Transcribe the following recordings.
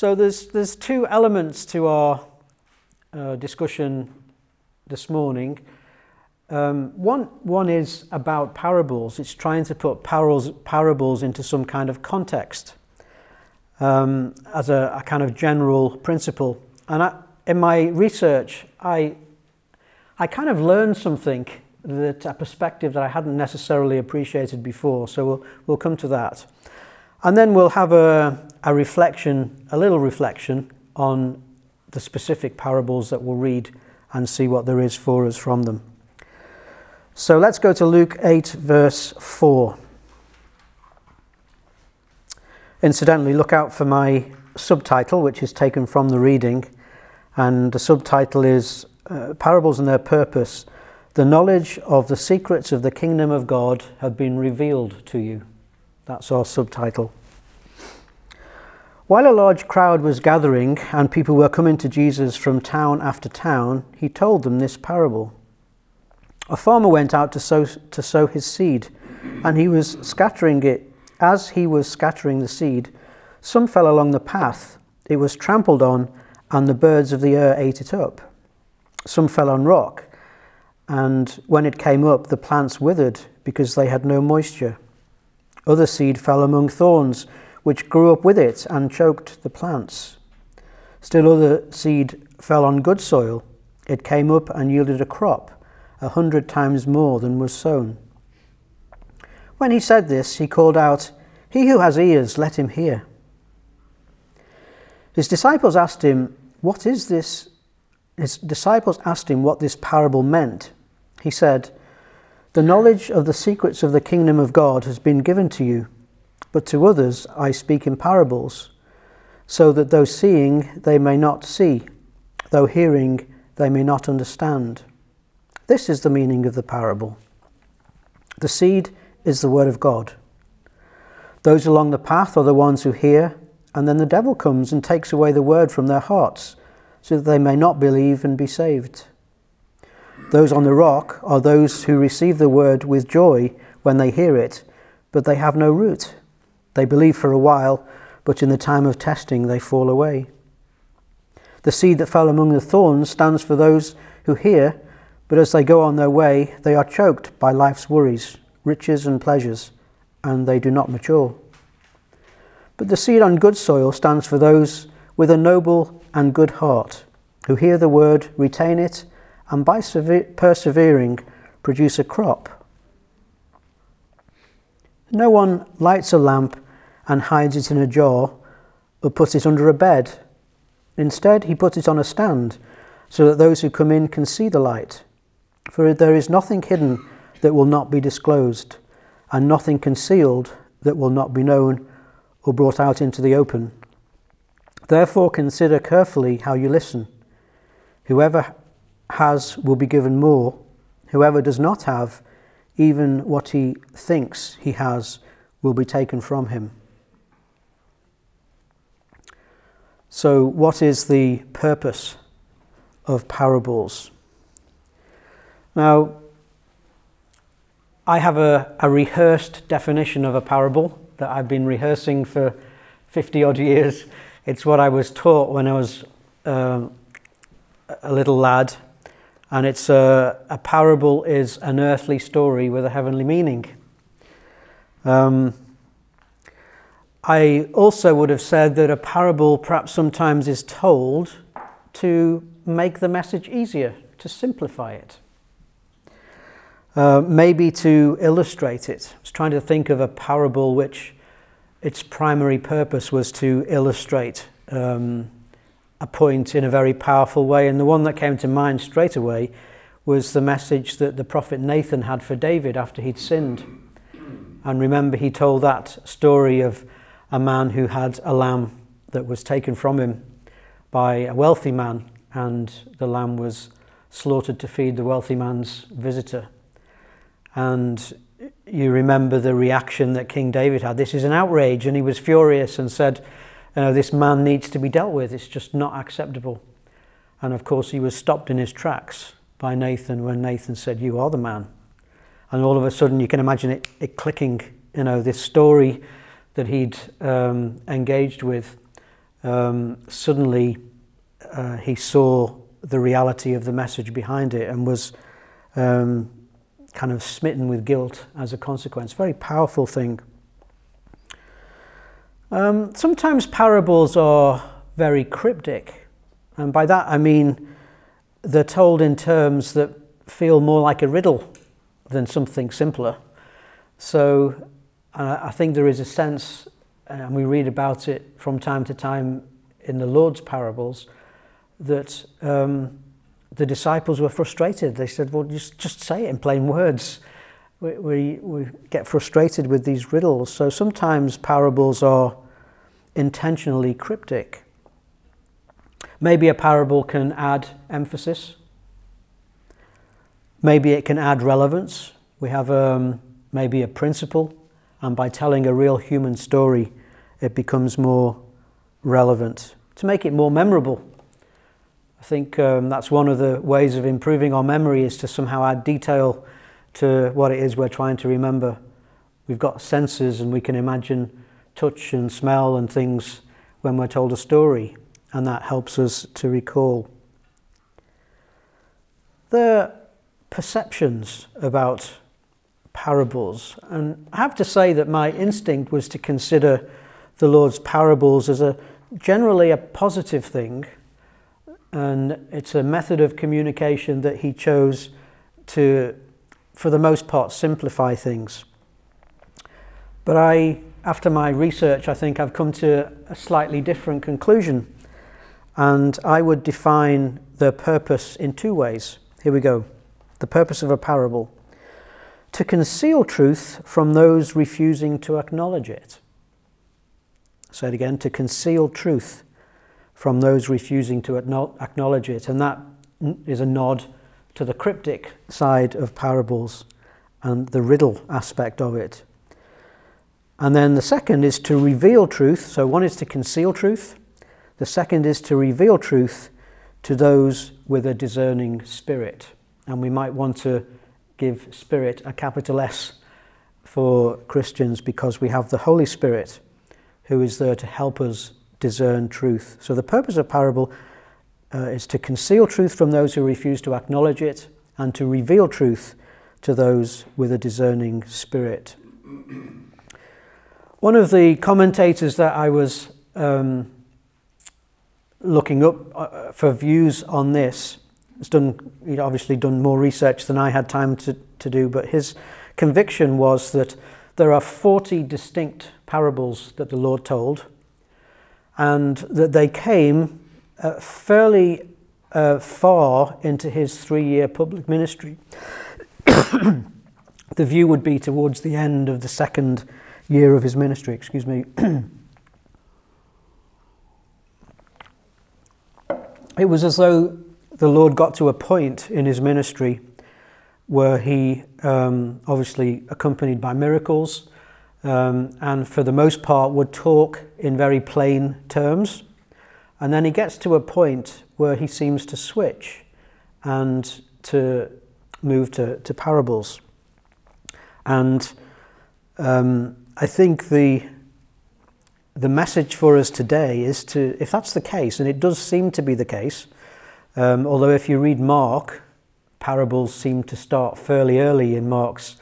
So there's there's two elements to our uh, discussion this morning. Um, one one is about parables. It's trying to put parables parables into some kind of context um, as a, a, kind of general principle. And I, in my research, I I kind of learned something that a perspective that I hadn't necessarily appreciated before. So we'll, we'll come to that. And then we'll have a, a reflection, a little reflection on the specific parables that we'll read and see what there is for us from them. So let's go to Luke 8, verse 4. Incidentally, look out for my subtitle, which is taken from the reading, and the subtitle is uh, Parables and Their Purpose the knowledge of the secrets of the kingdom of God have been revealed to you. That's our subtitle. While a large crowd was gathering and people were coming to Jesus from town after town, he told them this parable. A farmer went out to sow, to sow his seed, and he was scattering it. As he was scattering the seed, some fell along the path. It was trampled on, and the birds of the air ate it up. Some fell on rock and when it came up, the plants withered because they had no moisture. Other seed fell among thorns, which grew up with it and choked the plants. Still other seed fell on good soil. It came up and yielded a crop, a hundred times more than was sown. When he said this, he called out, He who has ears, let him hear. His disciples asked him, What is this? His disciples asked him what this parable meant. He said, The knowledge of the secrets of the kingdom of God has been given to you, but to others I speak in parables, so that though seeing they may not see, though hearing they may not understand. This is the meaning of the parable. The seed is the word of God. Those along the path are the ones who hear, and then the devil comes and takes away the word from their hearts, so that they may not believe and be saved. Those on the rock are those who receive the word with joy when they hear it, but they have no root. They believe for a while, but in the time of testing they fall away. The seed that fell among the thorns stands for those who hear, but as they go on their way, they are choked by life's worries, riches, and pleasures, and they do not mature. But the seed on good soil stands for those with a noble and good heart, who hear the word, retain it, and by persevering produce a crop. No one lights a lamp and hides it in a jar or puts it under a bed. Instead, he puts it on a stand so that those who come in can see the light. For there is nothing hidden that will not be disclosed, and nothing concealed that will not be known or brought out into the open. Therefore, consider carefully how you listen. Whoever has will be given more. Whoever does not have, even what he thinks he has, will be taken from him. So, what is the purpose of parables? Now, I have a, a, rehearsed definition of a parable that I've been rehearsing for 50 odd years. It's what I was taught when I was uh, a little lad and it's a, a, parable is an earthly story with a heavenly meaning. Um, I also would have said that a parable perhaps sometimes is told to make the message easier, to simplify it. Uh, maybe to illustrate it. I was trying to think of a parable which its primary purpose was to illustrate um, a point in a very powerful way. And the one that came to mind straight away was the message that the prophet Nathan had for David after he'd sinned. And remember, he told that story of a man who had a lamb that was taken from him by a wealthy man, and the lamb was slaughtered to feed the wealthy man's visitor. And you remember the reaction that King David had. This is an outrage, and he was furious and said, you know, this man needs to be dealt with. It's just not acceptable. And of course, he was stopped in his tracks by Nathan when Nathan said, You are the man. And all of a sudden, you can imagine it, it clicking, you know, this story that he'd um, engaged with um, suddenly uh, he saw the reality of the message behind it and was um, kind of smitten with guilt as a consequence. Very powerful thing. Um, sometimes parables are very cryptic, and by that I mean they're told in terms that feel more like a riddle than something simpler. So uh, I think there is a sense, and we read about it from time to time in the Lord's parables, that um, the disciples were frustrated. They said, Well, just, just say it in plain words. We, we, we get frustrated with these riddles. So sometimes parables are intentionally cryptic. Maybe a parable can add emphasis. Maybe it can add relevance. We have um, maybe a principle, and by telling a real human story, it becomes more relevant to make it more memorable. I think um, that's one of the ways of improving our memory is to somehow add detail to what it is we're trying to remember. We've got senses and we can imagine touch and smell and things when we're told a story, and that helps us to recall. The perceptions about parables, and I have to say that my instinct was to consider the Lord's parables as a generally a positive thing and it's a method of communication that he chose to, for the most part, simplify things. But I, after my research, I think I've come to a slightly different conclusion. And I would define the purpose in two ways. Here we go. The purpose of a parable to conceal truth from those refusing to acknowledge it. Say it again to conceal truth from those refusing to acknowledge it. And that is a nod to the cryptic side of parables and the riddle aspect of it. And then the second is to reveal truth. So one is to conceal truth, the second is to reveal truth to those with a discerning spirit. And we might want to give spirit a capital S for Christians because we have the Holy Spirit who is there to help us discern truth. So the purpose of parable uh, is to conceal truth from those who refuse to acknowledge it and to reveal truth to those with a discerning spirit. One of the commentators that I was um, looking up uh, for views on this has done, he'd obviously done more research than I had time to, to do, but his conviction was that there are 40 distinct parables that the Lord told and that they came uh, fairly uh, far into his three year public ministry. the view would be towards the end of the second year of his ministry, excuse me. it was as though the Lord got to a point in his ministry where he, um, obviously accompanied by miracles, um, and for the most part would talk in very plain terms. And then he gets to a point where he seems to switch and to move to, to parables. And um, I think the, the message for us today is to, if that's the case, and it does seem to be the case, um, although if you read Mark, parables seem to start fairly early in Mark's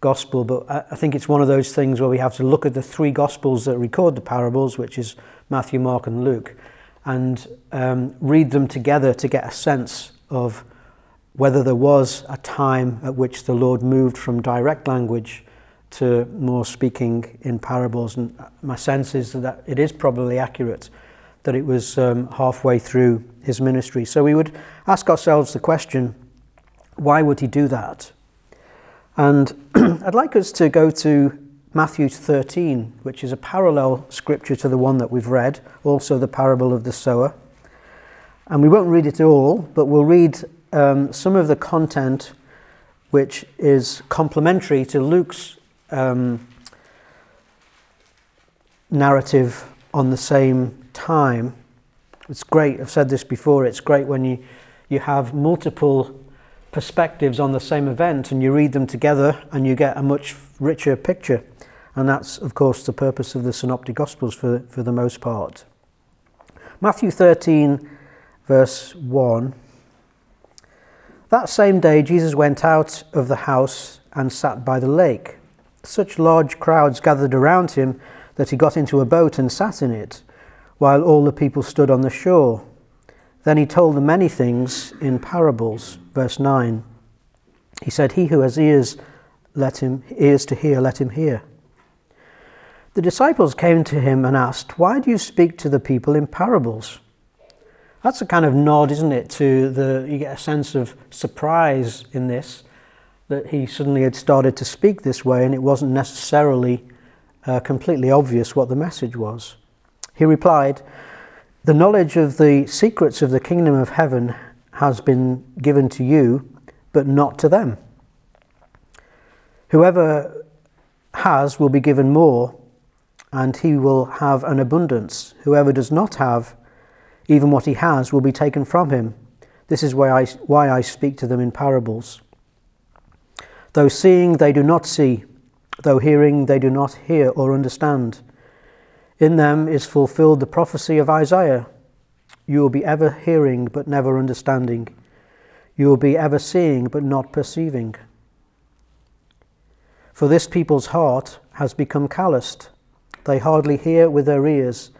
gospel, but I think it's one of those things where we have to look at the three gospels that record the parables, which is Matthew, Mark, and Luke, and um, read them together to get a sense of whether there was a time at which the Lord moved from direct language to more speaking in parables. And my sense is that it is probably accurate that it was um, halfway through his ministry. So we would ask ourselves the question why would he do that? And I'd like us to go to Matthew 13, which is a parallel scripture to the one that we've read, also the parable of the sower. And we won't read it all, but we'll read um, some of the content which is complementary to Luke's um, narrative on the same time. It's great, I've said this before, it's great when you, you have multiple perspectives on the same event and you read them together and you get a much richer picture. And that's, of course, the purpose of the Synoptic Gospels for, for the most part. Matthew 13, verse 1. That same day, Jesus went out of the house and sat by the lake. Such large crowds gathered around him that he got into a boat and sat in it, while all the people stood on the shore. Then he told them many things in parables. Verse 9. He said, He who has ears, let him ears to hear, let him hear. The disciples came to him and asked, Why do you speak to the people in parables? That's a kind of nod, isn't it, to the, you get a sense of surprise in this, that he suddenly had started to speak this way and it wasn't necessarily uh, completely obvious what the message was. He replied, The knowledge of the secrets of the kingdom of heaven has been given to you, but not to them. Whoever has will be given more, and he will have an abundance. Whoever does not have, even what he has will be taken from him. This is why I, why I speak to them in parables. Though seeing, they do not see, though hearing, they do not hear or understand. In them is fulfilled the prophecy of Isaiah You will be ever hearing, but never understanding. You will be ever seeing, but not perceiving. For this people's heart has become calloused. They hardly hear with their ears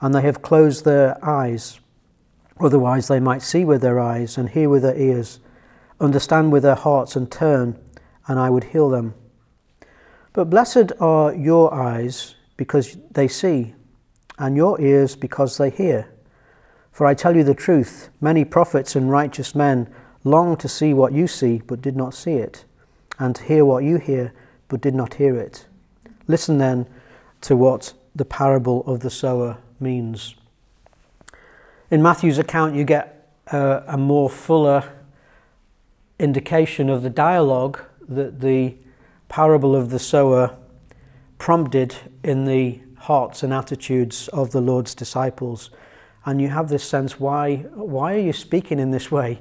and they have closed their eyes. Otherwise, they might see with their eyes and hear with their ears, understand with their hearts and turn, and I would heal them. But blessed are your eyes because they see, and your ears because they hear. For I tell you the truth, many prophets and righteous men longed to see what you see, but did not see it, and to hear what you hear, but did not hear it. Listen then to what the parable of the sower means. In Matthew's account, you get a, a more fuller indication of the dialogue that the parable of the sower prompted in the hearts and attitudes of the Lord's disciples. And you have this sense why, why are you speaking in this way?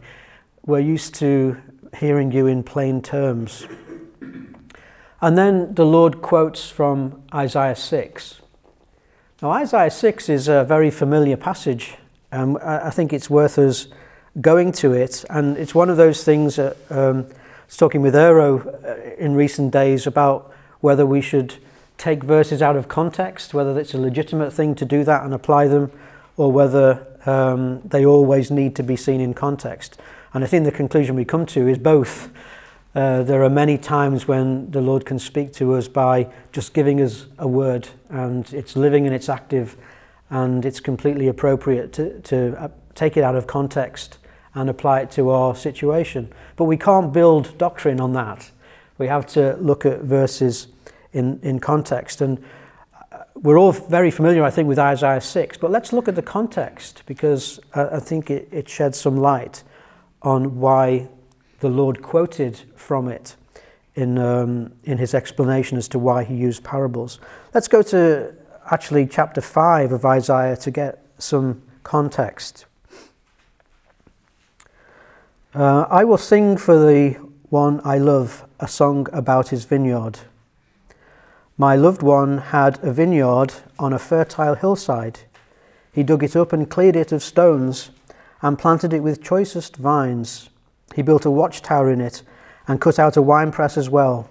We're used to hearing you in plain terms. And then the Lord quotes from Isaiah 6. Now, Isaiah 6 is a very familiar passage. Um, I think it's worth us going to it. And it's one of those things that um, I was talking with Eero uh, in recent days about whether we should take verses out of context, whether it's a legitimate thing to do that and apply them, or whether um, they always need to be seen in context. And I think the conclusion we come to is both. Uh, there are many times when the Lord can speak to us by just giving us a word, and it's living and it's active, and it's completely appropriate to, to uh, take it out of context and apply it to our situation. But we can't build doctrine on that. We have to look at verses in, in context. And uh, we're all very familiar, I think, with Isaiah 6, but let's look at the context because I think it, it sheds some light on why the Lord quoted from it in, um, in his explanation as to why he used parables. Let's go to actually chapter 5 of Isaiah to get some context. Uh, I will sing for the one I love a song about his vineyard. My loved one had a vineyard on a fertile hillside. He dug it up and cleared it of stones and planted it with choicest vines. He built a watchtower in it and cut out a winepress as well.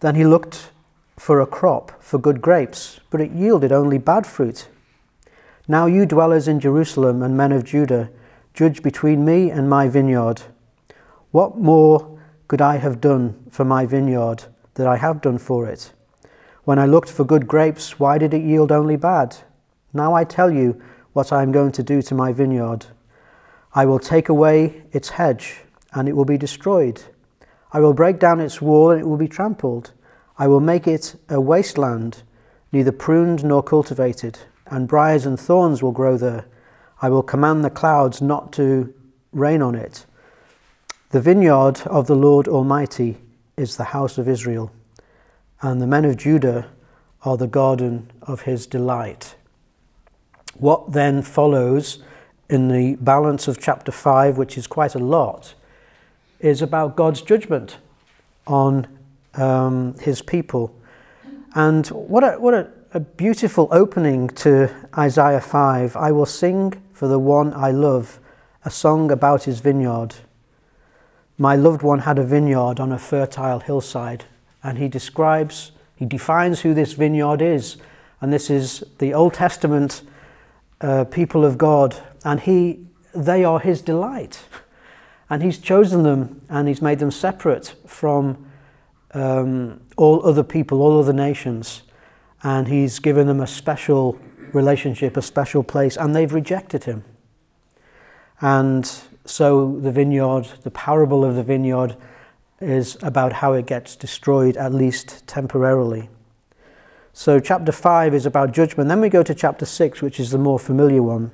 Then he looked for a crop, for good grapes, but it yielded only bad fruit. Now you dwellers in Jerusalem and men of Judah, judge between me and my vineyard. What more could I have done for my vineyard that I have done for it? When I looked for good grapes, why did it yield only bad? Now I tell you what I am going to do to my vineyard. I will take away its hedge and it will be destroyed. I will break down its wall, and it will be trampled. I will make it a wasteland, neither pruned nor cultivated, and briars and thorns will grow there. I will command the clouds not to rain on it. The vineyard of the Lord Almighty is the house of Israel, and the men of Judah are the garden of his delight. What then follows in the balance of chapter 5, which is quite a lot, is about God's judgment on um, his people. And what a, what a, a beautiful opening to Isaiah 5. I will sing for the one I love a song about his vineyard. My loved one had a vineyard on a fertile hillside, and he describes, he defines who this vineyard is. And this is the Old Testament uh, people of God, and he, they are his delight. And he's chosen them and he's made them separate from um, all other people, all other nations. And he's given them a special relationship, a special place, and they've rejected him. And so the vineyard, the parable of the vineyard, is about how it gets destroyed, at least temporarily. So, chapter 5 is about judgment. Then we go to chapter 6, which is the more familiar one.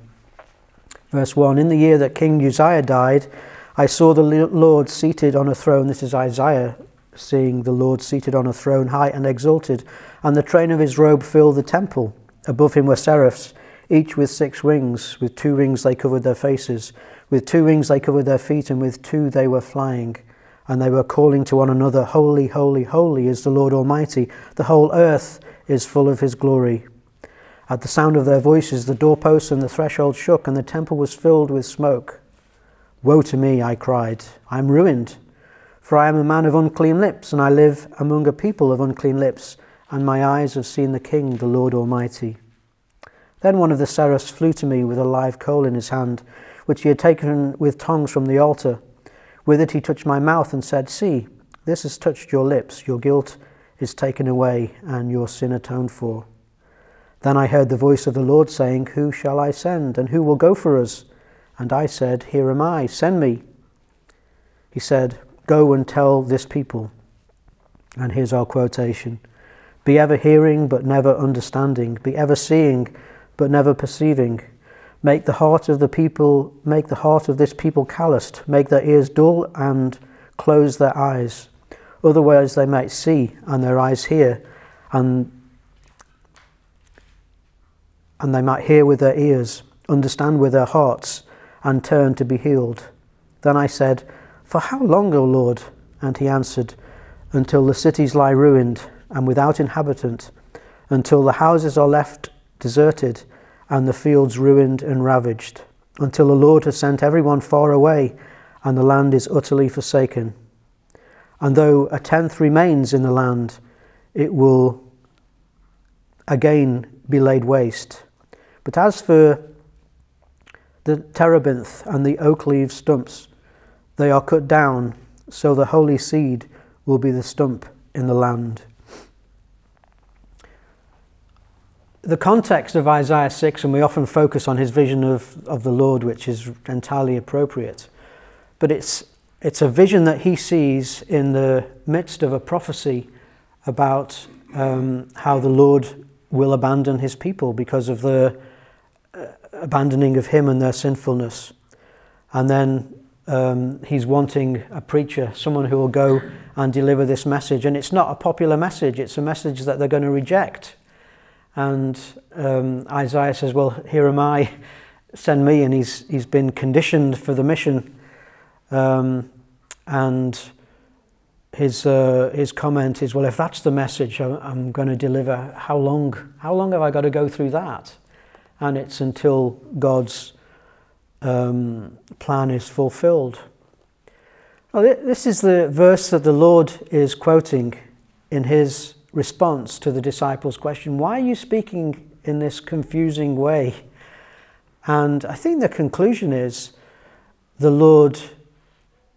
Verse 1 In the year that King Uzziah died, I saw the Lord seated on a throne. This is Isaiah seeing the Lord seated on a throne, high and exalted, and the train of his robe filled the temple. Above him were seraphs, each with six wings. With two wings they covered their faces, with two wings they covered their feet, and with two they were flying. And they were calling to one another, Holy, holy, holy is the Lord Almighty. The whole earth is full of his glory. At the sound of their voices, the doorposts and the threshold shook, and the temple was filled with smoke. Woe to me, I cried. I am ruined, for I am a man of unclean lips, and I live among a people of unclean lips, and my eyes have seen the King, the Lord Almighty. Then one of the seraphs flew to me with a live coal in his hand, which he had taken with tongs from the altar. With it he touched my mouth and said, See, this has touched your lips, your guilt is taken away, and your sin atoned for. Then I heard the voice of the Lord saying, Who shall I send, and who will go for us? And I said, Here am I, send me. He said, Go and tell this people. And here's our quotation Be ever hearing, but never understanding. Be ever seeing, but never perceiving. Make the heart of the people, make the heart of this people calloused. Make their ears dull and close their eyes. Otherwise they might see and their eyes hear, and, and they might hear with their ears, understand with their hearts, and turn to be healed. Then I said, For how long, O Lord? And he answered, Until the cities lie ruined and without inhabitant, until the houses are left deserted and the fields ruined and ravaged, until the Lord has sent everyone far away and the land is utterly forsaken. And though a tenth remains in the land, it will again be laid waste. But as for the terebinth and the oak leaf stumps. They are cut down, so the holy seed will be the stump in the land. The context of Isaiah 6, and we often focus on his vision of, of the Lord, which is entirely appropriate, but it's, it's a vision that he sees in the midst of a prophecy about um, how the Lord will abandon his people because of the abandoning of him and their sinfulness. And then um, he's wanting a preacher, someone who will go and deliver this message. And it's not a popular message, it's a message that they're going to reject. And um, Isaiah says, Well, here am I, send me. And he's, he's been conditioned for the mission. Um, and his, uh, his comment is, Well, if that's the message I'm going to deliver, how long, how long have I got to go through that? And it's until God's um, plan is fulfilled. Well, this is the verse that the Lord is quoting in his response to the disciples' question Why are you speaking in this confusing way? And I think the conclusion is the Lord,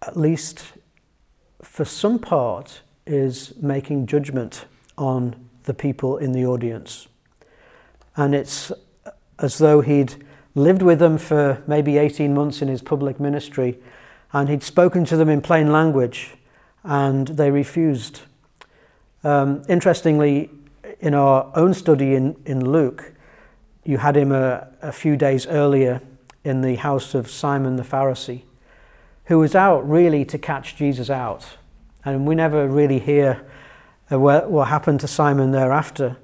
at least for some part, is making judgment on the people in the audience. And it's as though he'd lived with them for maybe 18 months in his public ministry and he'd spoken to them in plain language and they refused. Um, interestingly, in our own study in, in Luke, you had him a, a few days earlier in the house of Simon the Pharisee, who was out really to catch Jesus out. And we never really hear uh, what, what happened to Simon thereafter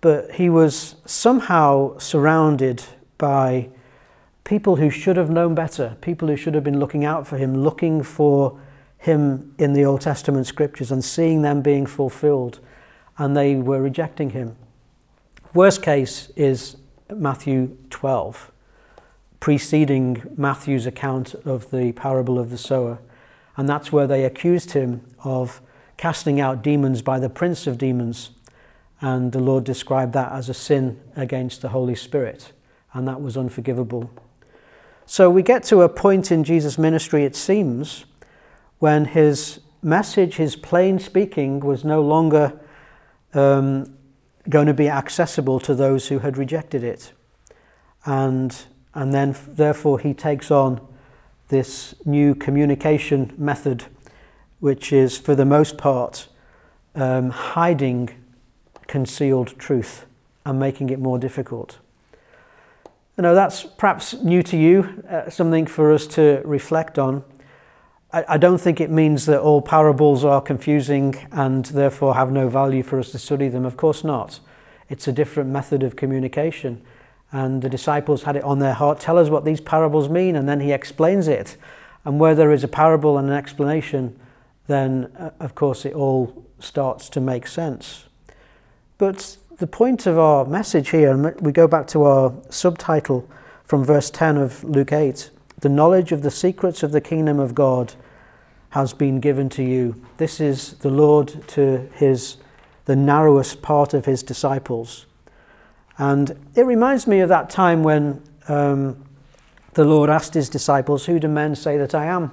but he was somehow surrounded by people who should have known better, people who should have been looking out for him, looking for him in the Old Testament scriptures and seeing them being fulfilled, and they were rejecting him. Worst case is Matthew 12, preceding Matthew's account of the parable of the sower. And that's where they accused him of casting out demons by the prince of demons. And the Lord described that as a sin against the Holy Spirit, and that was unforgivable. So we get to a point in Jesus' ministry, it seems, when his message, his plain speaking, was no longer um, going to be accessible to those who had rejected it. And, and then, therefore, he takes on this new communication method, which is, for the most part, um, hiding concealed truth and making it more difficult. You know, that's perhaps new to you, uh, something for us to reflect on. I, I don't think it means that all parables are confusing and therefore have no value for us to study them. Of course not. It's a different method of communication. And the disciples had it on their heart tell us what these parables mean, and then he explains it. And where there is a parable and an explanation, then uh, of course it all starts to make sense. But the point of our message here, and we go back to our subtitle from verse 10 of Luke 8 the knowledge of the secrets of the kingdom of God has been given to you. This is the Lord to his the narrowest part of his disciples. And it reminds me of that time when um, the Lord asked his disciples, Who do men say that I am?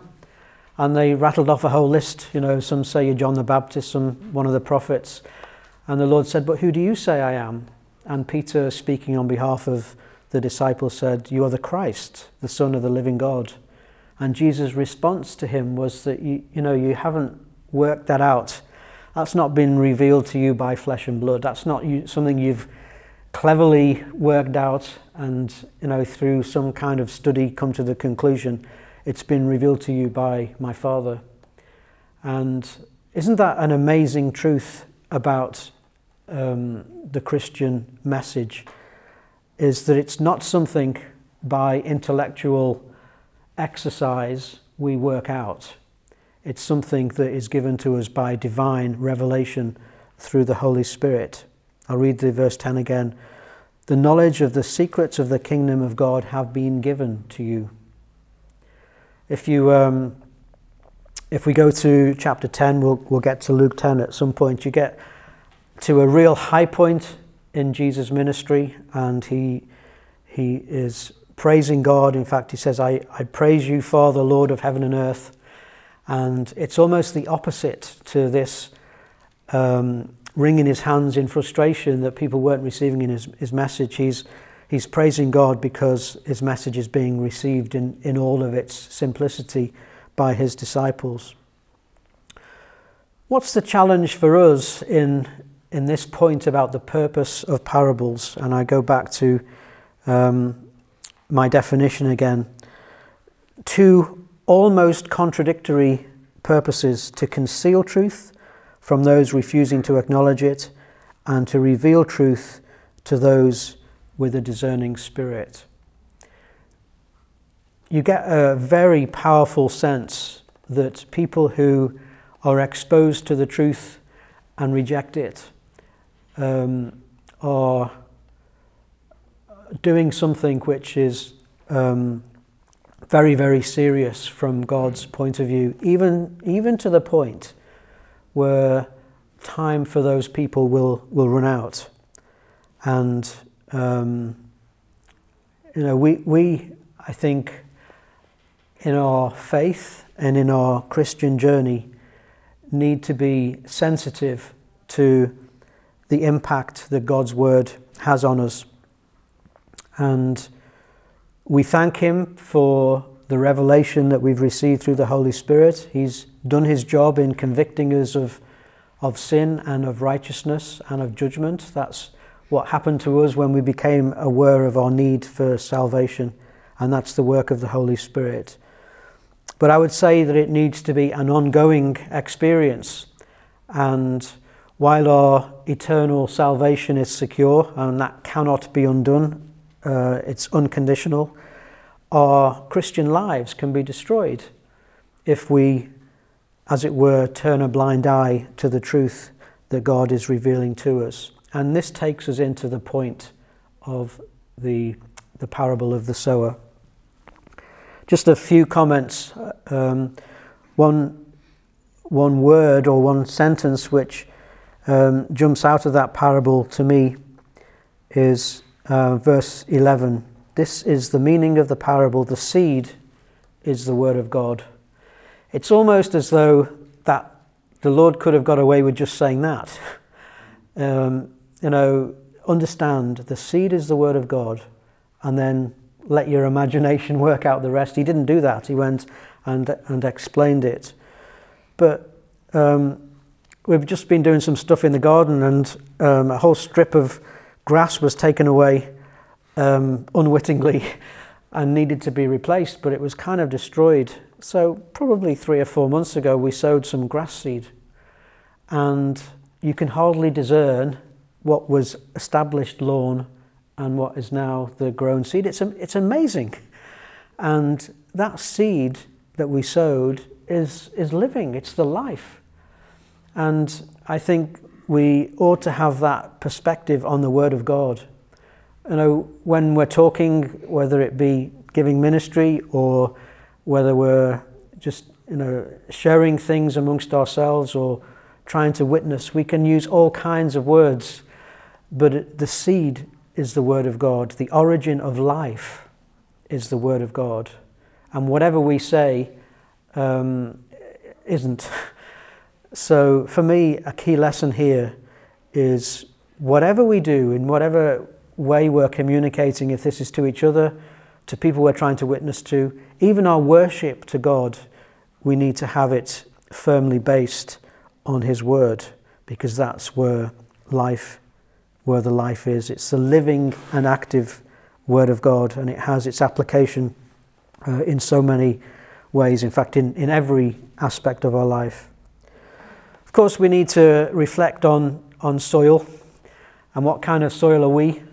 And they rattled off a whole list. You know, some say you're John the Baptist, some one of the prophets. And the Lord said, But who do you say I am? And Peter, speaking on behalf of the disciples, said, You are the Christ, the Son of the living God. And Jesus' response to him was that, you, you know, you haven't worked that out. That's not been revealed to you by flesh and blood. That's not you, something you've cleverly worked out and, you know, through some kind of study come to the conclusion. It's been revealed to you by my Father. And isn't that an amazing truth about um, the Christian message is that it's not something by intellectual exercise we work out. It's something that is given to us by divine revelation through the Holy Spirit. I'll read the verse 10 again. The knowledge of the secrets of the kingdom of God have been given to you. If you um, if we go to chapter 10, we'll, we'll get to Luke 10 at some point. You get to a real high point in Jesus' ministry, and he, he is praising God. In fact, he says, I, I praise you, Father, Lord of heaven and earth. And it's almost the opposite to this um, wringing his hands in frustration that people weren't receiving in his, his message. He's, he's praising God because his message is being received in, in all of its simplicity by his disciples. What's the challenge for us in in this point about the purpose of parables, and I go back to um, my definition again, two almost contradictory purposes to conceal truth from those refusing to acknowledge it, and to reveal truth to those with a discerning spirit. You get a very powerful sense that people who are exposed to the truth and reject it um, are doing something which is um, very, very serious from God's point of view, even, even to the point where time for those people will, will run out. And, um, you know, we, we, I think, in our faith and in our Christian journey, need to be sensitive to the impact that God's Word has on us. And we thank Him for the revelation that we've received through the Holy Spirit. He's done His job in convicting us of, of sin and of righteousness and of judgment. That's what happened to us when we became aware of our need for salvation, and that's the work of the Holy Spirit. But I would say that it needs to be an ongoing experience and while our eternal salvation is secure and that cannot be undone, uh, it's unconditional, our Christian lives can be destroyed if we, as it were, turn a blind eye to the truth that God is revealing to us. And this takes us into the point of the, the parable of the sower. Just a few comments. Um, one, one word or one sentence which um, jumps out of that parable to me is uh, verse 11. This is the meaning of the parable. The seed is the word of God. It's almost as though that the Lord could have got away with just saying that. Um, you know, understand the seed is the word of God, and then let your imagination work out the rest. He didn't do that. He went and and explained it. But um, we've just been doing some stuff in the garden, and um, a whole strip of grass was taken away um, unwittingly and needed to be replaced, but it was kind of destroyed. So, probably three or four months ago, we sowed some grass seed, and you can hardly discern what was established lawn and what is now the grown seed. It's, it's amazing. And that seed that we sowed is, is living, it's the life. And I think we ought to have that perspective on the Word of God. You know, when we're talking, whether it be giving ministry or whether we're just, you know, sharing things amongst ourselves or trying to witness, we can use all kinds of words, but the seed is the Word of God. The origin of life is the Word of God. And whatever we say um, isn't. So, for me, a key lesson here is whatever we do, in whatever way we're communicating, if this is to each other, to people we're trying to witness to, even our worship to God, we need to have it firmly based on His Word because that's where life, where the life is. It's the living and active Word of God, and it has its application uh, in so many ways, in fact, in, in every aspect of our life course, we need to reflect on, on soil and what kind of soil are we.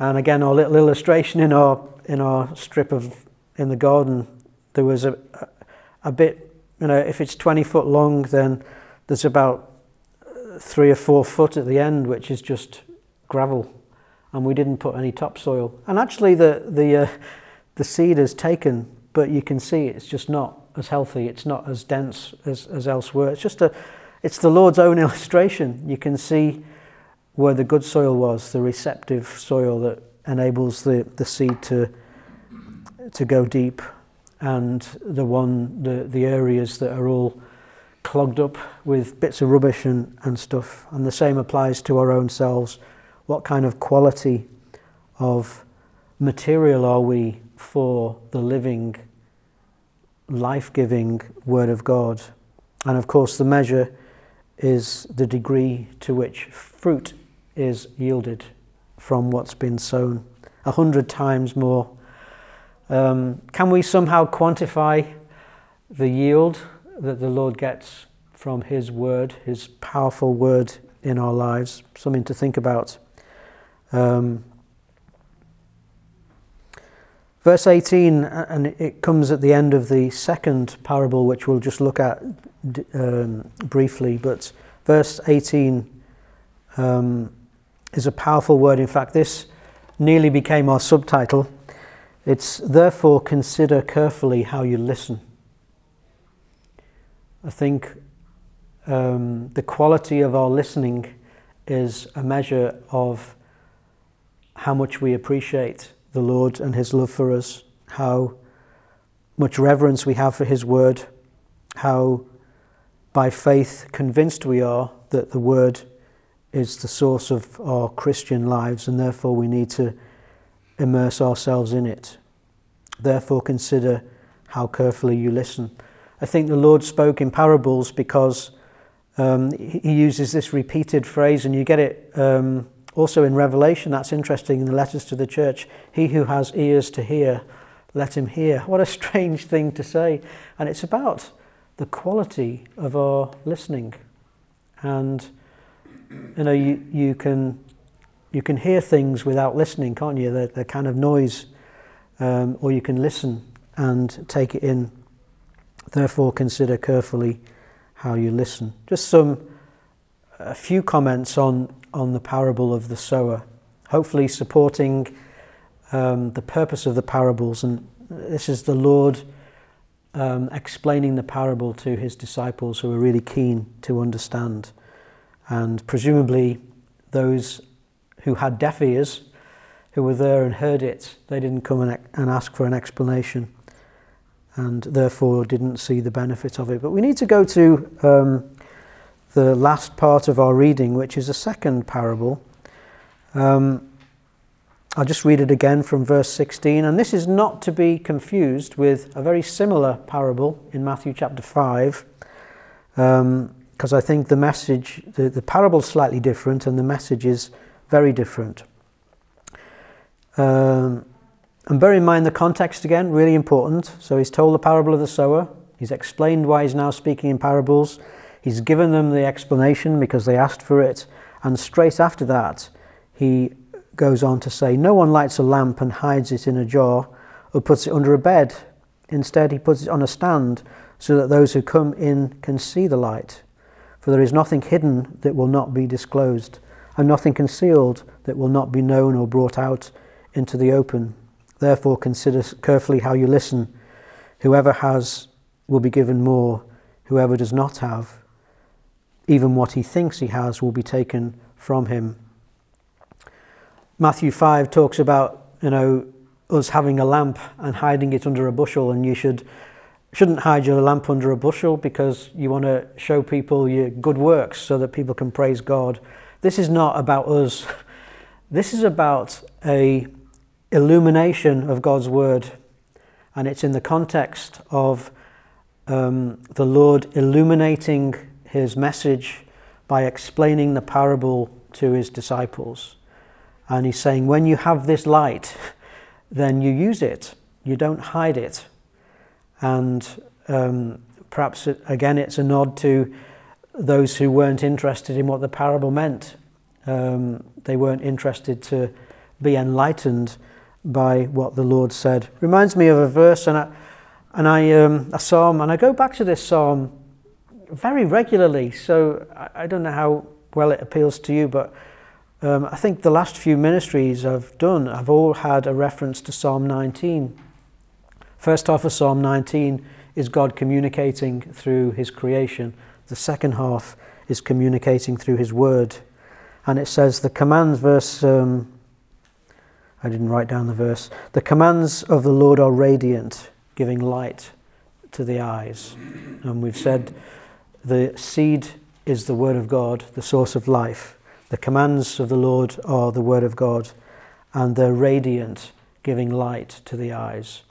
And again, our little illustration in our, in our strip of in the garden, there was a, a, bit, you know, if it's 20 foot long, then there's about three or four foot at the end, which is just gravel. And we didn't put any topsoil. And actually, the, the, uh, the seed is taken, but you can see it's just not as healthy, it's not as dense as, as elsewhere. It's just a, it's the Lord's own illustration. You can see where the good soil was, the receptive soil that enables the, the seed to, to go deep, and the one the, the areas that are all clogged up with bits of rubbish and, and stuff. And the same applies to our own selves. What kind of quality of material are we for the living, life giving Word of God? And of course, the measure is the degree to which fruit is yielded from what's been sown. A hundred times more. Um, can we somehow quantify the yield that the Lord gets from His word, His powerful word in our lives? Something to think about. Um, verse 18, and it comes at the end of the second parable, which we'll just look at um, briefly, but verse 18 um, is a powerful word. In fact, this nearly became our subtitle. It's therefore consider carefully how you listen. I think um, the quality of our listening is a measure of how much we appreciate the Lord and His love for us, how much reverence we have for His word, how by faith convinced we are that the Word is the source of our Christian lives and therefore we need to immerse ourselves in it. Therefore, consider how carefully you listen. I think the Lord spoke in parables because um, he uses this repeated phrase, and you get it um, also in Revelation. That's interesting in the letters to the church. He who has ears to hear, let him hear. What a strange thing to say. And it's about the quality of our listening. And you know, you, you can you can hear things without listening, can't you? They're, they're kind of noise, um, or you can listen and take it in. Therefore, consider carefully how you listen. Just some a few comments on on the parable of the sower, hopefully supporting um, the purpose of the parables. And this is the Lord um, explaining the parable to his disciples who were really keen to understand. And presumably, those who had deaf ears, who were there and heard it, they didn't come and, and ask for an explanation and therefore didn't see the benefit of it. But we need to go to um, the last part of our reading, which is a second parable. Um, I'll just read it again from verse 16. And this is not to be confused with a very similar parable in Matthew chapter 5, because um, I think the message, the, the parable is slightly different and the message is very different. Um, and bear in mind the context again, really important. So he's told the parable of the sower, he's explained why he's now speaking in parables, he's given them the explanation because they asked for it, and straight after that, he goes on to say, No one lights a lamp and hides it in a jar or puts it under a bed. Instead, he puts it on a stand so that those who come in can see the light. For there is nothing hidden that will not be disclosed, and nothing concealed that will not be known or brought out into the open. Therefore, consider carefully how you listen. Whoever has will be given more, whoever does not have, even what he thinks he has will be taken from him. Matthew 5 talks about, you know, us having a lamp and hiding it under a bushel, and you should, shouldn't hide your lamp under a bushel because you want to show people your good works so that people can praise God. This is not about us. This is about a illumination of God's word, and it's in the context of um, the Lord illuminating his message by explaining the parable to his disciples. And he's saying, when you have this light, then you use it, you don't hide it. And um, perhaps, it, again, it's a nod to those who weren't interested in what the parable meant. Um, they weren't interested to be enlightened by what the Lord said. Reminds me of a verse and, I, and I, um, a psalm, and I go back to this psalm very regularly. So I, I don't know how well it appeals to you, but um, I think the last few ministries I've done have all had a reference to Psalm 19. First half of Psalm 19 is God communicating through his creation. The second half is communicating through his word. And it says the commands, verse, um, I didn't write down the verse. The commands of the Lord are radiant, giving light to the eyes. And we've said the seed is the word of God, the source of life. The commands of the Lord are the Word of God, and they're radiant, giving light to the eyes.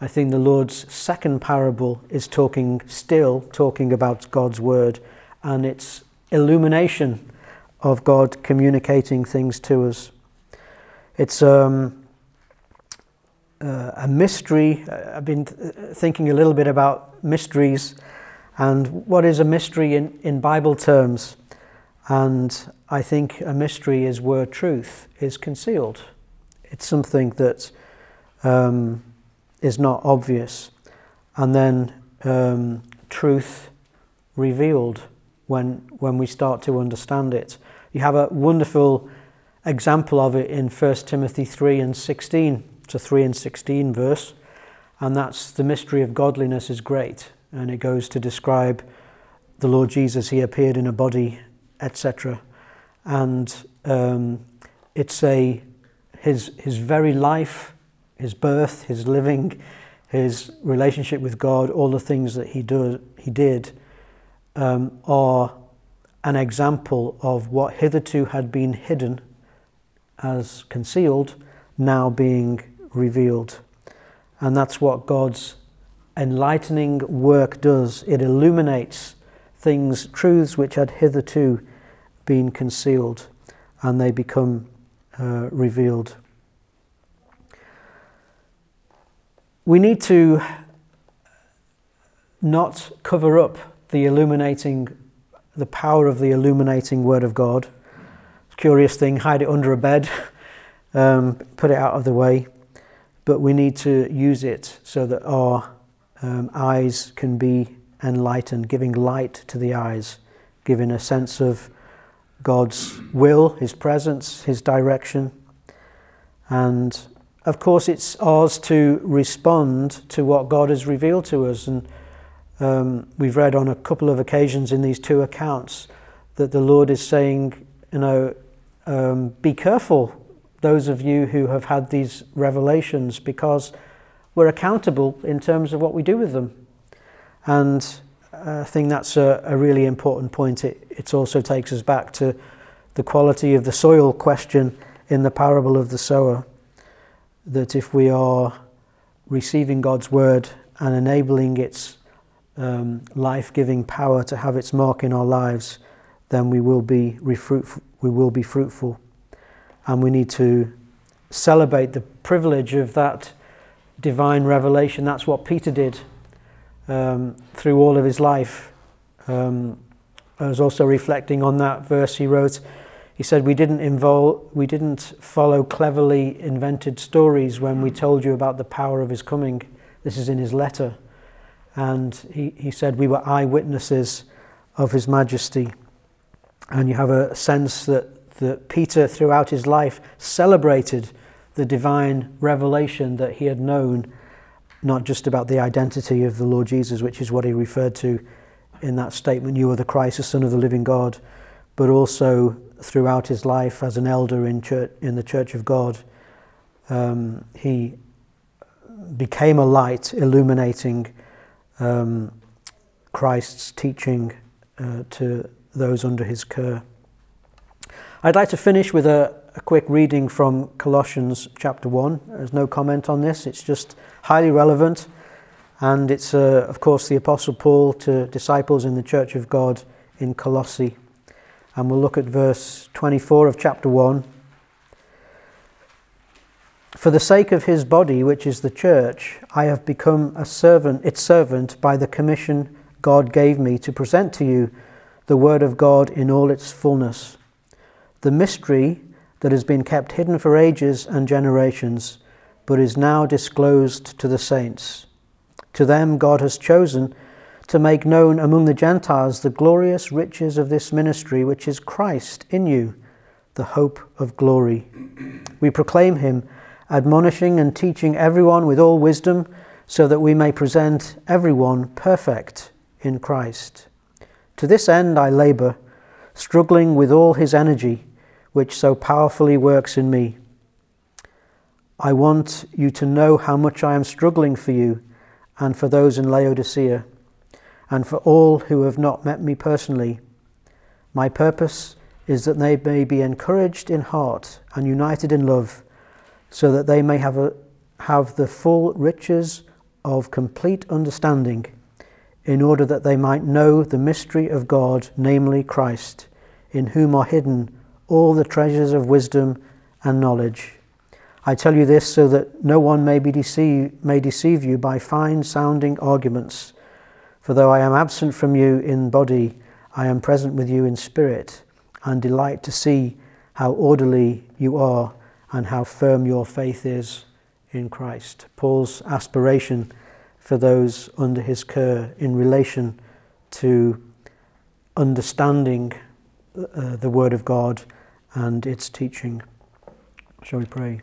I think the Lord's second parable is talking, still talking about God's Word and its illumination of God communicating things to us. It's um, uh, a mystery. I've been th- thinking a little bit about mysteries and what is a mystery in, in Bible terms. And I think a mystery is where truth is concealed. It's something that um, is not obvious. And then um, truth revealed when, when we start to understand it. You have a wonderful example of it in 1 Timothy 3 and 16. It's a 3 and 16 verse. And that's the mystery of godliness is great. And it goes to describe the Lord Jesus. He appeared in a body etc. And um, it's a his his very life, his birth, his living, his relationship with God, all the things that he do, he did, um, are an example of what hitherto had been hidden as concealed, now being revealed. And that's what God's enlightening work does. It illuminates things, truths which had hitherto been concealed and they become uh, revealed. We need to not cover up the illuminating, the power of the illuminating Word of God. Curious thing, hide it under a bed, um, put it out of the way. But we need to use it so that our um, eyes can be enlightened, giving light to the eyes, giving a sense of God's will, His presence, His direction. And of course, it's ours to respond to what God has revealed to us. And um, we've read on a couple of occasions in these two accounts that the Lord is saying, you know, um, be careful, those of you who have had these revelations, because we're accountable in terms of what we do with them. And I think that's a, a really important point. It, it also takes us back to the quality of the soil question in the parable of the sower. That if we are receiving God's word and enabling its um, life giving power to have its mark in our lives, then we will be we will be fruitful. And we need to celebrate the privilege of that divine revelation. That's what Peter did um, through all of his life. Um, I was also reflecting on that verse he wrote. He said, "We didn't involve, we didn't follow cleverly invented stories when we told you about the power of His coming." This is in his letter, and he, he said we were eyewitnesses of His Majesty. And you have a sense that that Peter, throughout his life, celebrated the divine revelation that he had known not just about the identity of the Lord Jesus, which is what he referred to in that statement, you are the Christ, the Son of the living God, but also throughout his life as an elder in, church, in the Church of God, um, he became a light illuminating um, Christ's teaching uh, to those under his care. I'd like to finish with a, a quick reading from Colossians chapter 1. There's no comment on this, it's just highly relevant. And it's, uh, of course, the Apostle Paul to disciples in the Church of God in Colossae. And we'll look at verse 24 of chapter 1. For the sake of his body, which is the church, I have become a servant, its servant, by the commission God gave me to present to you the word of God in all its fullness. The mystery that has been kept hidden for ages and generations, but is now disclosed to the saints. To them God has chosen to make known among the Gentiles the glorious riches of this ministry, which is Christ in you, the hope of glory. We proclaim him, admonishing and teaching everyone with all wisdom, so that we may present everyone perfect in Christ. To this end I labour, struggling with all his energy which so powerfully works in me. I want you to know how much I am struggling for you and for those in Laodicea and for all who have not met me personally. My purpose is that they may be encouraged in heart and united in love, so that they may have, a, have the full riches of complete understanding, in order that they might know the mystery of God, namely Christ, in whom are hidden all the treasures of wisdom and knowledge. I tell you this so that no one may, be deceive, may deceive you by fine sounding arguments. For though I am absent from you in body, I am present with you in spirit, and delight to see how orderly you are and how firm your faith is in Christ. Paul's aspiration for those under his care in relation to understanding uh, the Word of God and its teaching. Shall we pray?